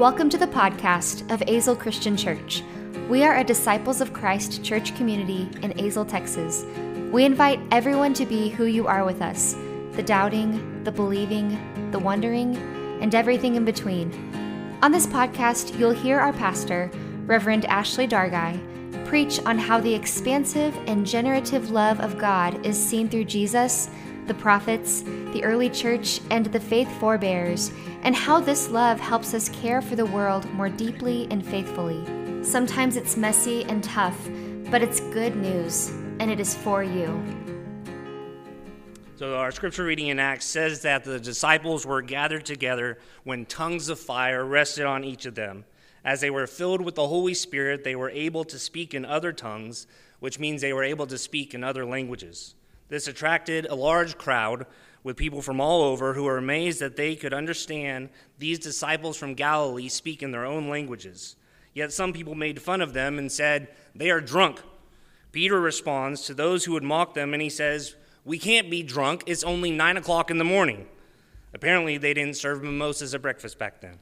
Welcome to the podcast of Azle Christian Church. We are a Disciples of Christ church community in Azle, Texas. We invite everyone to be who you are with us the doubting, the believing, the wondering, and everything in between. On this podcast, you'll hear our pastor, Reverend Ashley Dargai, preach on how the expansive and generative love of God is seen through Jesus, the prophets, the early church, and the faith forebears and how this love helps us care for the world more deeply and faithfully. Sometimes it's messy and tough, but it's good news, and it is for you. So, our scripture reading in Acts says that the disciples were gathered together when tongues of fire rested on each of them. As they were filled with the Holy Spirit, they were able to speak in other tongues, which means they were able to speak in other languages. This attracted a large crowd with people from all over who were amazed that they could understand these disciples from Galilee speak in their own languages. Yet some people made fun of them and said, They are drunk. Peter responds to those who would mock them and he says, We can't be drunk. It's only nine o'clock in the morning. Apparently, they didn't serve mimosas at breakfast back then.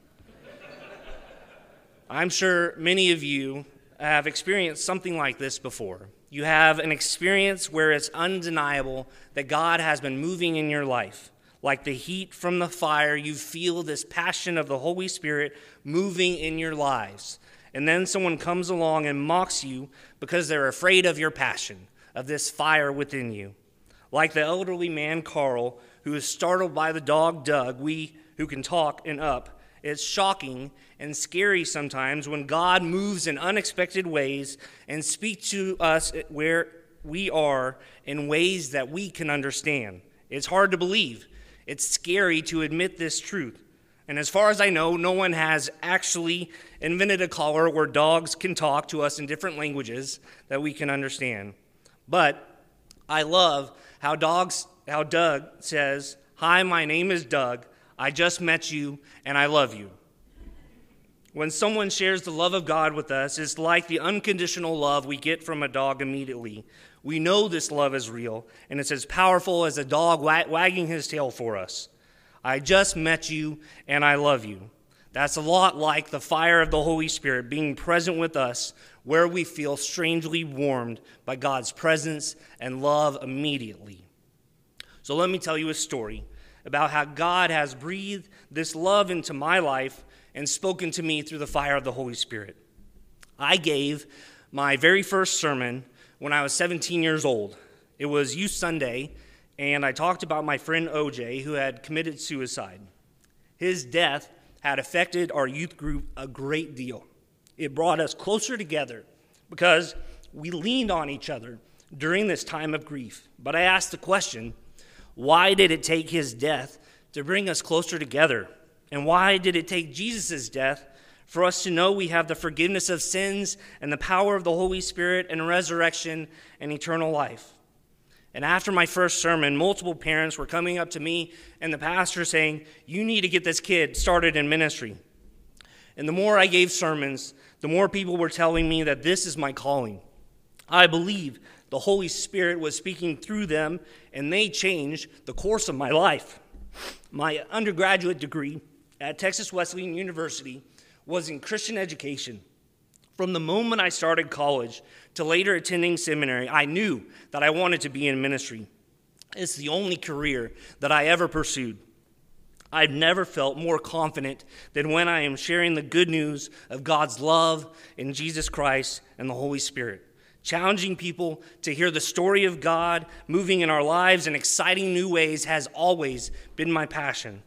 I'm sure many of you have experienced something like this before you have an experience where it's undeniable that God has been moving in your life. Like the heat from the fire, you feel this passion of the Holy Spirit moving in your lives. And then someone comes along and mocks you because they're afraid of your passion, of this fire within you. Like the elderly man Carl, who is startled by the dog Doug, we who can talk and up, it's shocking and scary sometimes when God moves in unexpected ways and speaks to us where we are in ways that we can understand. It's hard to believe. It's scary to admit this truth. And as far as I know, no one has actually invented a collar where dogs can talk to us in different languages that we can understand. But I love how dogs how Doug says, "Hi, my name is Doug. I just met you and I love you. When someone shares the love of God with us, it's like the unconditional love we get from a dog immediately. We know this love is real, and it's as powerful as a dog wagging his tail for us. I just met you, and I love you. That's a lot like the fire of the Holy Spirit being present with us, where we feel strangely warmed by God's presence and love immediately. So let me tell you a story about how God has breathed this love into my life and spoken to me through the fire of the Holy Spirit. I gave my very first sermon when I was 17 years old. It was Youth Sunday, and I talked about my friend OJ who had committed suicide. His death had affected our youth group a great deal. It brought us closer together because we leaned on each other during this time of grief. But I asked the question why did it take his death to bring us closer together? And why did it take Jesus' death for us to know we have the forgiveness of sins and the power of the Holy Spirit and resurrection and eternal life? And after my first sermon, multiple parents were coming up to me and the pastor saying, You need to get this kid started in ministry. And the more I gave sermons, the more people were telling me that this is my calling. I believe the Holy Spirit was speaking through them, and they changed the course of my life. My undergraduate degree at Texas Wesleyan University was in Christian education. From the moment I started college to later attending seminary, I knew that I wanted to be in ministry. It's the only career that I ever pursued. I've never felt more confident than when I am sharing the good news of God's love in Jesus Christ and the Holy Spirit challenging people to hear the story of God moving in our lives in exciting new ways has always been my passion.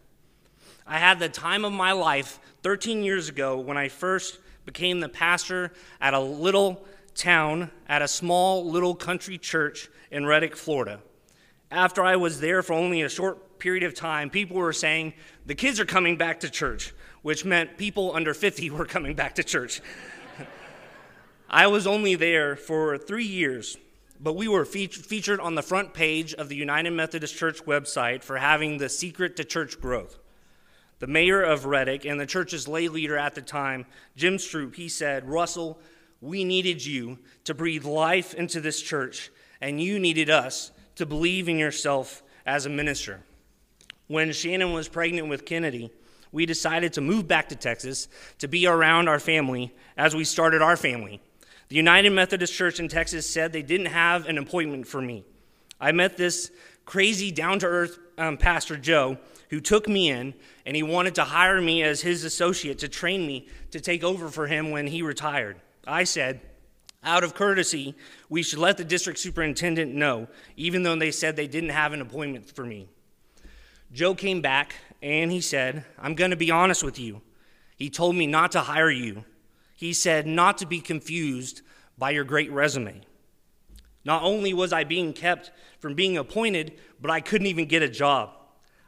I had the time of my life 13 years ago when I first became the pastor at a little town, at a small little country church in Reddick, Florida. After I was there for only a short period of time, people were saying, the kids are coming back to church, which meant people under 50 were coming back to church. I was only there for three years, but we were fe- featured on the front page of the United Methodist Church website for having the secret to church growth. The mayor of Reddick and the church's lay leader at the time, Jim Stroop, he said, Russell, we needed you to breathe life into this church, and you needed us to believe in yourself as a minister. When Shannon was pregnant with Kennedy, we decided to move back to Texas to be around our family as we started our family. The United Methodist Church in Texas said they didn't have an appointment for me. I met this crazy, down to earth um, Pastor Joe who took me in and he wanted to hire me as his associate to train me to take over for him when he retired. I said, out of courtesy, we should let the district superintendent know, even though they said they didn't have an appointment for me. Joe came back and he said, I'm going to be honest with you. He told me not to hire you. He said not to be confused by your great resume. Not only was I being kept from being appointed, but I couldn't even get a job.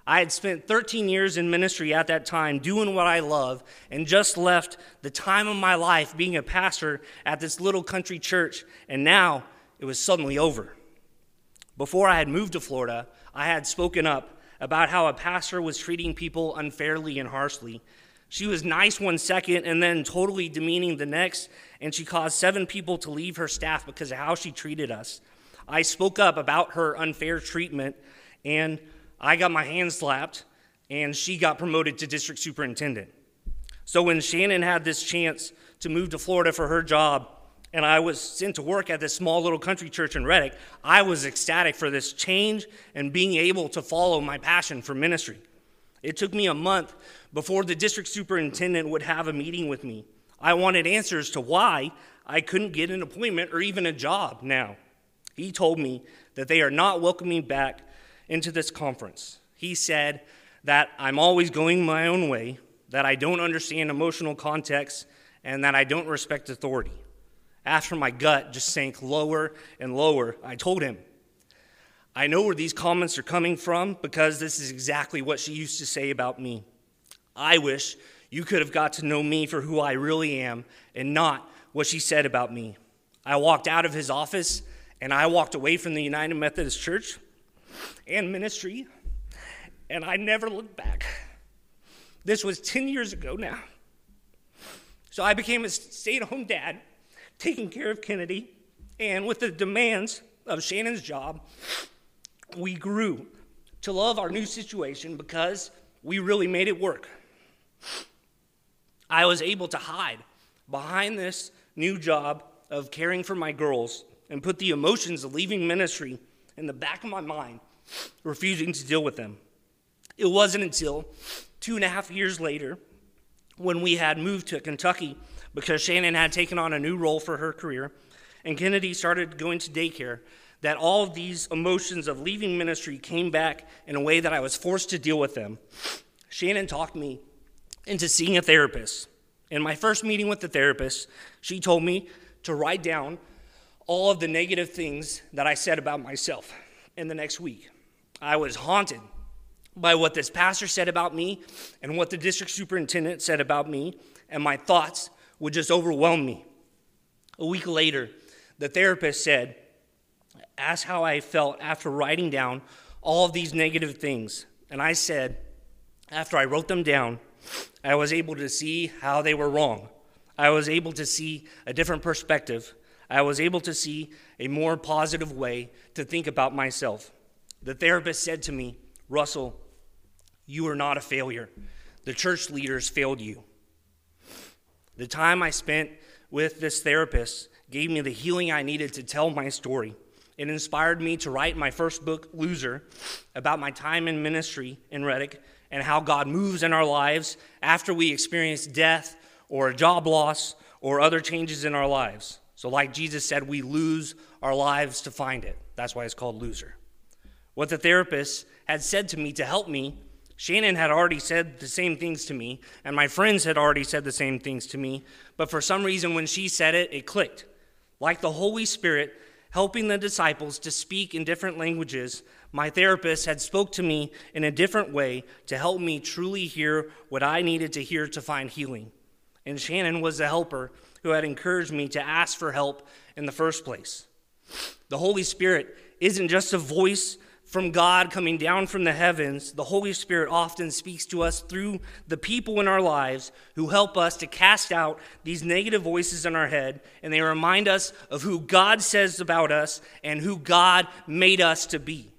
I had spent 13 years in ministry at that time doing what I love and just left the time of my life being a pastor at this little country church, and now it was suddenly over. Before I had moved to Florida, I had spoken up about how a pastor was treating people unfairly and harshly. She was nice one second and then totally demeaning the next, and she caused seven people to leave her staff because of how she treated us. I spoke up about her unfair treatment, and I got my hand slapped, and she got promoted to district superintendent. So when Shannon had this chance to move to Florida for her job, and I was sent to work at this small little country church in Reddick, I was ecstatic for this change and being able to follow my passion for ministry. It took me a month before the district superintendent would have a meeting with me. I wanted answers to why I couldn't get an appointment or even a job now. He told me that they are not welcoming back into this conference. He said that I'm always going my own way, that I don't understand emotional context, and that I don't respect authority. After my gut just sank lower and lower, I told him, I know where these comments are coming from because this is exactly what she used to say about me. I wish you could have got to know me for who I really am and not what she said about me. I walked out of his office and I walked away from the United Methodist Church and ministry, and I never looked back. This was 10 years ago now. So I became a stay at home dad, taking care of Kennedy, and with the demands of Shannon's job, we grew to love our new situation because we really made it work. I was able to hide behind this new job of caring for my girls and put the emotions of leaving ministry in the back of my mind, refusing to deal with them. It wasn't until two and a half years later, when we had moved to Kentucky because Shannon had taken on a new role for her career, and Kennedy started going to daycare, that all these emotions of leaving ministry came back in a way that I was forced to deal with them. Shannon talked me into seeing a therapist. In my first meeting with the therapist, she told me to write down all of the negative things that I said about myself in the next week. I was haunted by what this pastor said about me and what the district superintendent said about me, and my thoughts would just overwhelm me. A week later, the therapist said, Ask how I felt after writing down all of these negative things. And I said, After I wrote them down, I was able to see how they were wrong. I was able to see a different perspective I was able to see a more positive way to think about myself. The therapist said to me, Russell, you are not a failure. The church leaders failed you. The time I spent with this therapist gave me the healing I needed to tell my story. It inspired me to write my first book, Loser, about my time in ministry in Reddick and how God moves in our lives after we experience death or a job loss or other changes in our lives. So, like Jesus said, we lose our lives to find it. That's why it's called loser. What the therapist had said to me to help me, Shannon had already said the same things to me, and my friends had already said the same things to me, but for some reason, when she said it, it clicked. Like the Holy Spirit helping the disciples to speak in different languages, my therapist had spoke to me in a different way to help me truly hear what I needed to hear to find healing. And Shannon was the helper who had encouraged me to ask for help in the first place. The Holy Spirit isn't just a voice from God coming down from the heavens. The Holy Spirit often speaks to us through the people in our lives who help us to cast out these negative voices in our head, and they remind us of who God says about us and who God made us to be.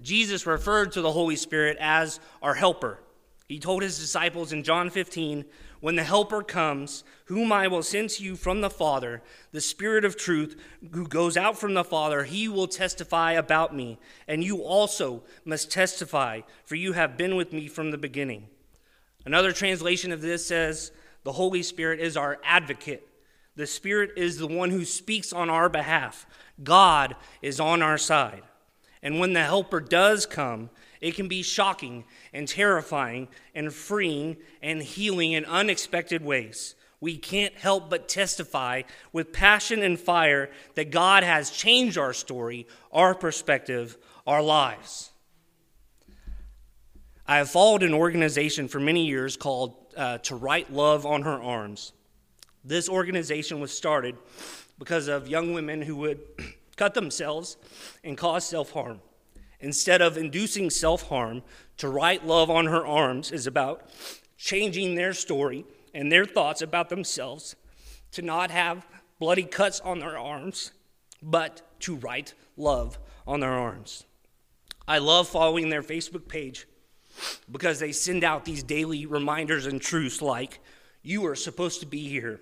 Jesus referred to the Holy Spirit as our helper. He told his disciples in John 15, When the Helper comes, whom I will send to you from the Father, the Spirit of truth, who goes out from the Father, he will testify about me. And you also must testify, for you have been with me from the beginning. Another translation of this says, The Holy Spirit is our advocate. The Spirit is the one who speaks on our behalf. God is on our side. And when the Helper does come, it can be shocking and terrifying and freeing and healing in unexpected ways. We can't help but testify with passion and fire that God has changed our story, our perspective, our lives. I have followed an organization for many years called uh, To Write Love on Her Arms. This organization was started because of young women who would cut themselves and cause self harm. Instead of inducing self harm, to write love on her arms is about changing their story and their thoughts about themselves to not have bloody cuts on their arms, but to write love on their arms. I love following their Facebook page because they send out these daily reminders and truths like, You are supposed to be here.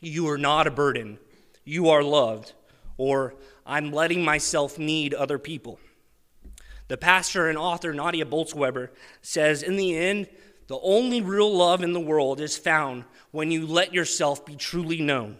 You are not a burden. You are loved. Or, I'm letting myself need other people. The pastor and author Nadia Bolz-Weber says, In the end, the only real love in the world is found when you let yourself be truly known.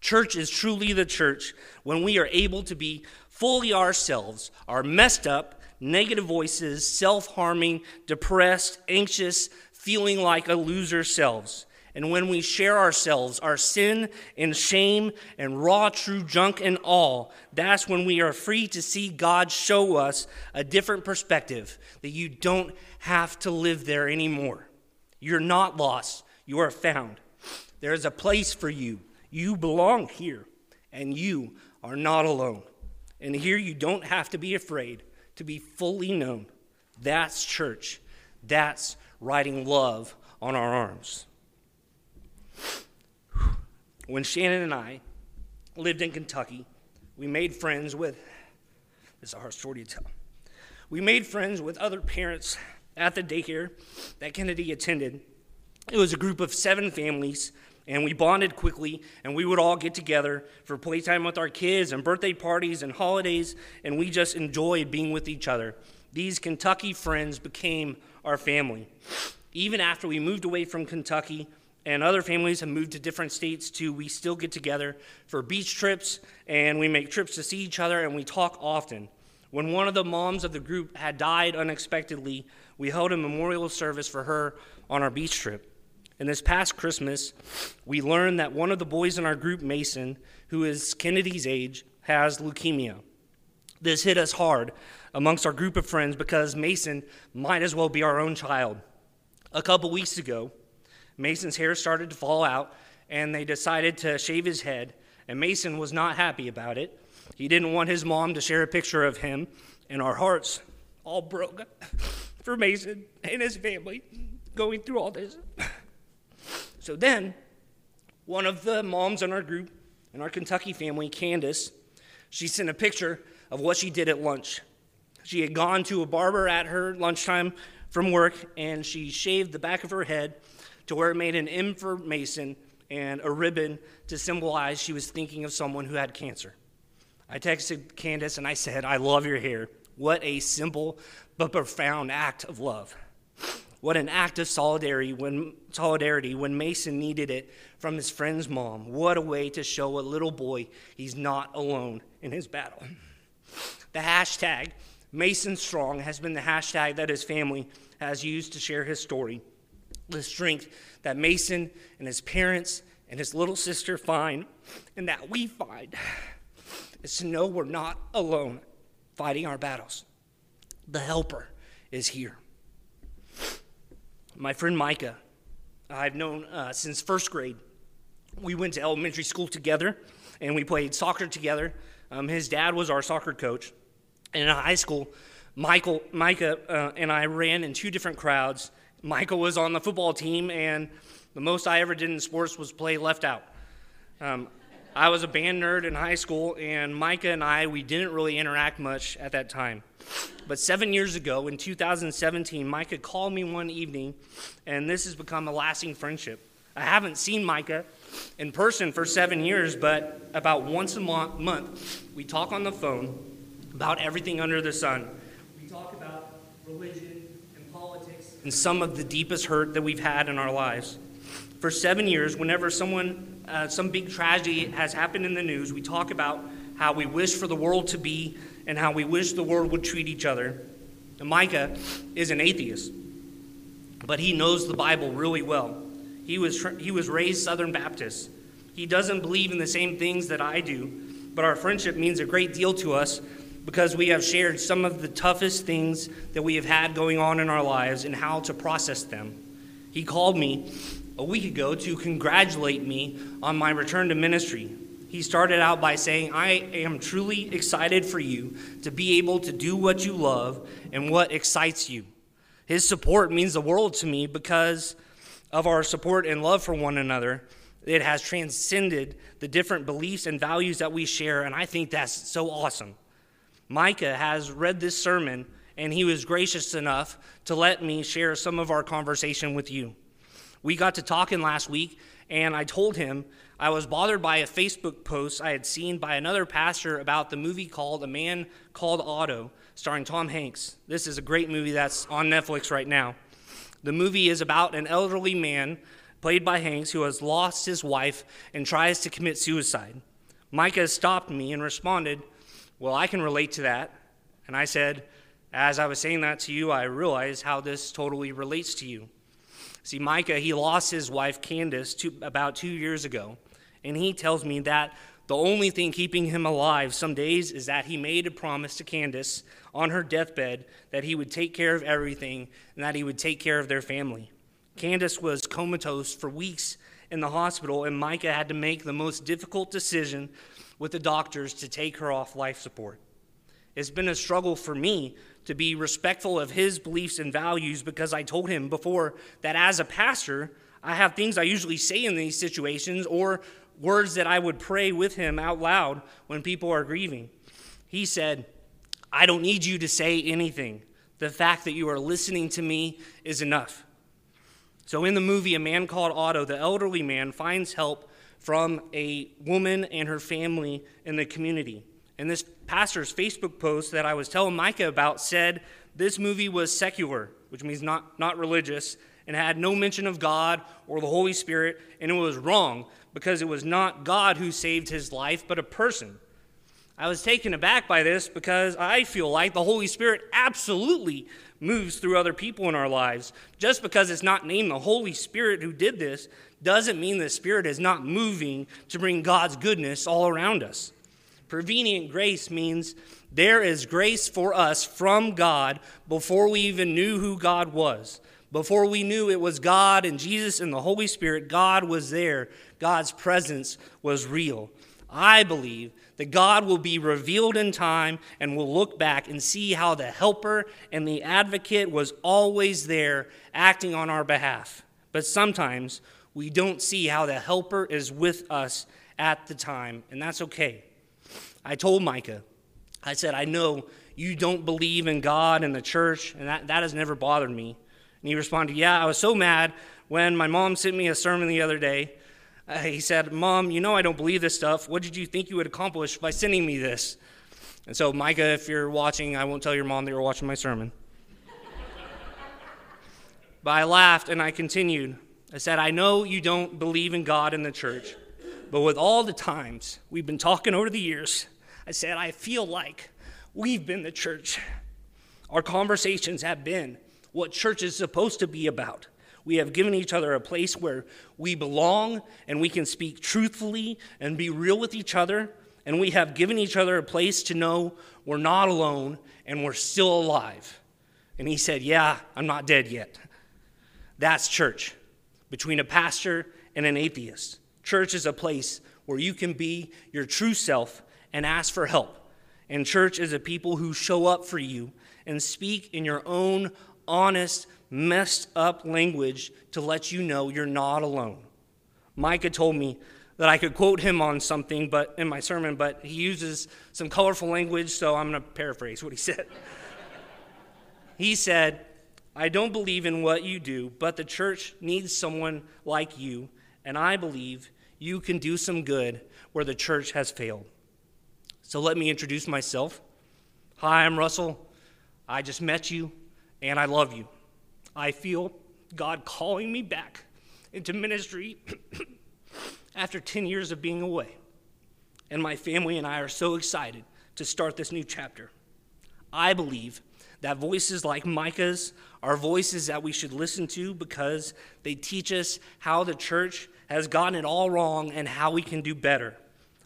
Church is truly the church when we are able to be fully ourselves, our messed up, negative voices, self harming, depressed, anxious, feeling like a loser selves. And when we share ourselves, our sin and shame and raw, true junk and all, that's when we are free to see God show us a different perspective that you don't have to live there anymore. You're not lost, you are found. There is a place for you. You belong here, and you are not alone. And here you don't have to be afraid to be fully known. That's church. That's writing love on our arms. When Shannon and I lived in Kentucky, we made friends with, this is a hard story to tell. We made friends with other parents at the daycare that Kennedy attended. It was a group of seven families, and we bonded quickly, and we would all get together for playtime with our kids and birthday parties and holidays, and we just enjoyed being with each other. These Kentucky friends became our family. Even after we moved away from Kentucky, and other families have moved to different states too. We still get together for beach trips and we make trips to see each other and we talk often. When one of the moms of the group had died unexpectedly, we held a memorial service for her on our beach trip. And this past Christmas, we learned that one of the boys in our group, Mason, who is Kennedy's age, has leukemia. This hit us hard amongst our group of friends because Mason might as well be our own child. A couple weeks ago, Mason's hair started to fall out, and they decided to shave his head. And Mason was not happy about it. He didn't want his mom to share a picture of him, and our hearts all broke for Mason and his family going through all this. So then, one of the moms in our group, in our Kentucky family, Candace, she sent a picture of what she did at lunch. She had gone to a barber at her lunchtime from work, and she shaved the back of her head to where it made an M for Mason and a ribbon to symbolize she was thinking of someone who had cancer. I texted Candace and I said, I love your hair. What a simple but profound act of love. What an act of solidarity when, solidarity when Mason needed it from his friend's mom. What a way to show a little boy he's not alone in his battle. The hashtag Mason Strong has been the hashtag that his family has used to share his story the strength that Mason and his parents and his little sister find and that we find is to know we're not alone fighting our battles. The helper is here. My friend Micah, I've known uh, since first grade. We went to elementary school together and we played soccer together. Um, his dad was our soccer coach. And in high school, Michael, Micah uh, and I ran in two different crowds Michael was on the football team, and the most I ever did in sports was play left out. Um, I was a band nerd in high school, and Micah and I, we didn't really interact much at that time. But seven years ago, in 2017, Micah called me one evening, and this has become a lasting friendship. I haven't seen Micah in person for seven years, but about once a month, we talk on the phone about everything under the sun. We talk about religion and some of the deepest hurt that we've had in our lives. For seven years, whenever someone uh, some big tragedy has happened in the news, we talk about how we wish for the world to be and how we wish the world would treat each other. And Micah is an atheist, but he knows the Bible really well. He was, he was raised Southern Baptist. He doesn't believe in the same things that I do, but our friendship means a great deal to us because we have shared some of the toughest things that we have had going on in our lives and how to process them. He called me a week ago to congratulate me on my return to ministry. He started out by saying, I am truly excited for you to be able to do what you love and what excites you. His support means the world to me because of our support and love for one another. It has transcended the different beliefs and values that we share, and I think that's so awesome. Micah has read this sermon, and he was gracious enough to let me share some of our conversation with you. We got to talking last week, and I told him I was bothered by a Facebook post I had seen by another pastor about the movie called A Man Called Otto, starring Tom Hanks. This is a great movie that's on Netflix right now. The movie is about an elderly man, played by Hanks, who has lost his wife and tries to commit suicide. Micah stopped me and responded, Well, I can relate to that. And I said, As I was saying that to you, I realized how this totally relates to you. See, Micah, he lost his wife Candace two, about two years ago, and he tells me that the only thing keeping him alive some days is that he made a promise to Candace on her deathbed that he would take care of everything and that he would take care of their family. Candace was comatose for weeks in the hospital, and Micah had to make the most difficult decision with the doctors to take her off life support. It's been a struggle for me to be respectful of his beliefs and values because I told him before that as a pastor, I have things I usually say in these situations or words that I would pray with him out loud when people are grieving. He said, I don't need you to say anything. The fact that you are listening to me is enough. So, in the movie A Man Called Otto, the elderly man finds help from a woman and her family in the community. And this pastor's Facebook post that I was telling Micah about said this movie was secular, which means not, not religious, and had no mention of God or the Holy Spirit, and it was wrong because it was not God who saved his life, but a person. I was taken aback by this because I feel like the Holy Spirit absolutely moves through other people in our lives. Just because it's not named the Holy Spirit who did this doesn't mean the Spirit is not moving to bring God's goodness all around us. Prevenient grace means there is grace for us from God before we even knew who God was. Before we knew it was God and Jesus and the Holy Spirit, God was there. God's presence was real. I believe that God will be revealed in time and will look back and see how the helper and the advocate was always there acting on our behalf. But sometimes we don't see how the helper is with us at the time, and that's okay. I told Micah, I said, I know you don't believe in God and the church, and that, that has never bothered me. And he responded, Yeah, I was so mad when my mom sent me a sermon the other day. Uh, he said, Mom, you know I don't believe this stuff. What did you think you would accomplish by sending me this? And so, Micah, if you're watching, I won't tell your mom that you're watching my sermon. but I laughed and I continued. I said, I know you don't believe in God and the church, but with all the times we've been talking over the years, I said, I feel like we've been the church. Our conversations have been what church is supposed to be about. We have given each other a place where we belong and we can speak truthfully and be real with each other. And we have given each other a place to know we're not alone and we're still alive. And he said, Yeah, I'm not dead yet. That's church, between a pastor and an atheist. Church is a place where you can be your true self and ask for help. And church is a people who show up for you and speak in your own honest, messed up language to let you know you're not alone. Micah told me that I could quote him on something but in my sermon, but he uses some colorful language, so I'm going to paraphrase what he said. he said, I don't believe in what you do, but the church needs someone like you, and I believe you can do some good where the church has failed. So let me introduce myself. Hi, I'm Russell. I just met you, and I love you. I feel God calling me back into ministry after 10 years of being away. And my family and I are so excited to start this new chapter. I believe that voices like Micah's are voices that we should listen to because they teach us how the church has gotten it all wrong and how we can do better.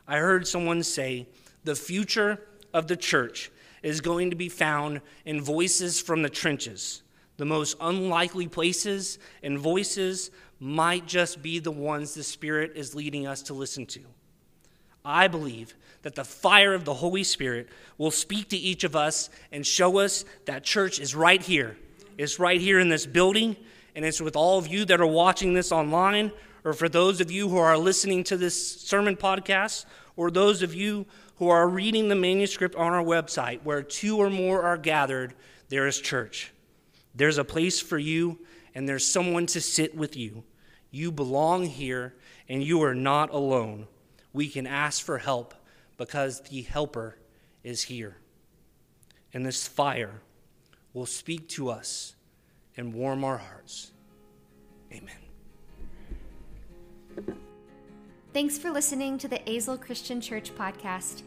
I heard someone say the future of the church is going to be found in voices from the trenches. The most unlikely places and voices might just be the ones the Spirit is leading us to listen to. I believe that the fire of the Holy Spirit will speak to each of us and show us that church is right here. It's right here in this building, and it's with all of you that are watching this online, or for those of you who are listening to this sermon podcast, or those of you who are reading the manuscript on our website, where two or more are gathered, there is church. There's a place for you, and there's someone to sit with you. You belong here, and you are not alone. We can ask for help because the helper is here. And this fire will speak to us and warm our hearts. Amen. Thanks for listening to the Azle Christian Church podcast.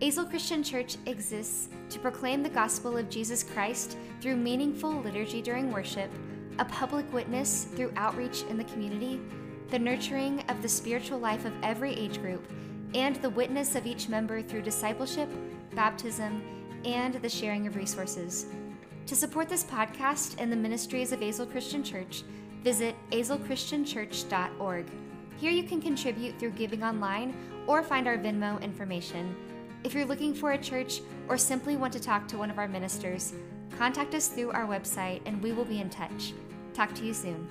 Azle Christian Church exists to proclaim the gospel of Jesus Christ through meaningful liturgy during worship, a public witness through outreach in the community, the nurturing of the spiritual life of every age group, and the witness of each member through discipleship, baptism, and the sharing of resources. To support this podcast and the ministries of Azle Christian Church, visit azlechristianchurch.org. Here you can contribute through giving online or find our Venmo information. If you're looking for a church or simply want to talk to one of our ministers, contact us through our website and we will be in touch. Talk to you soon.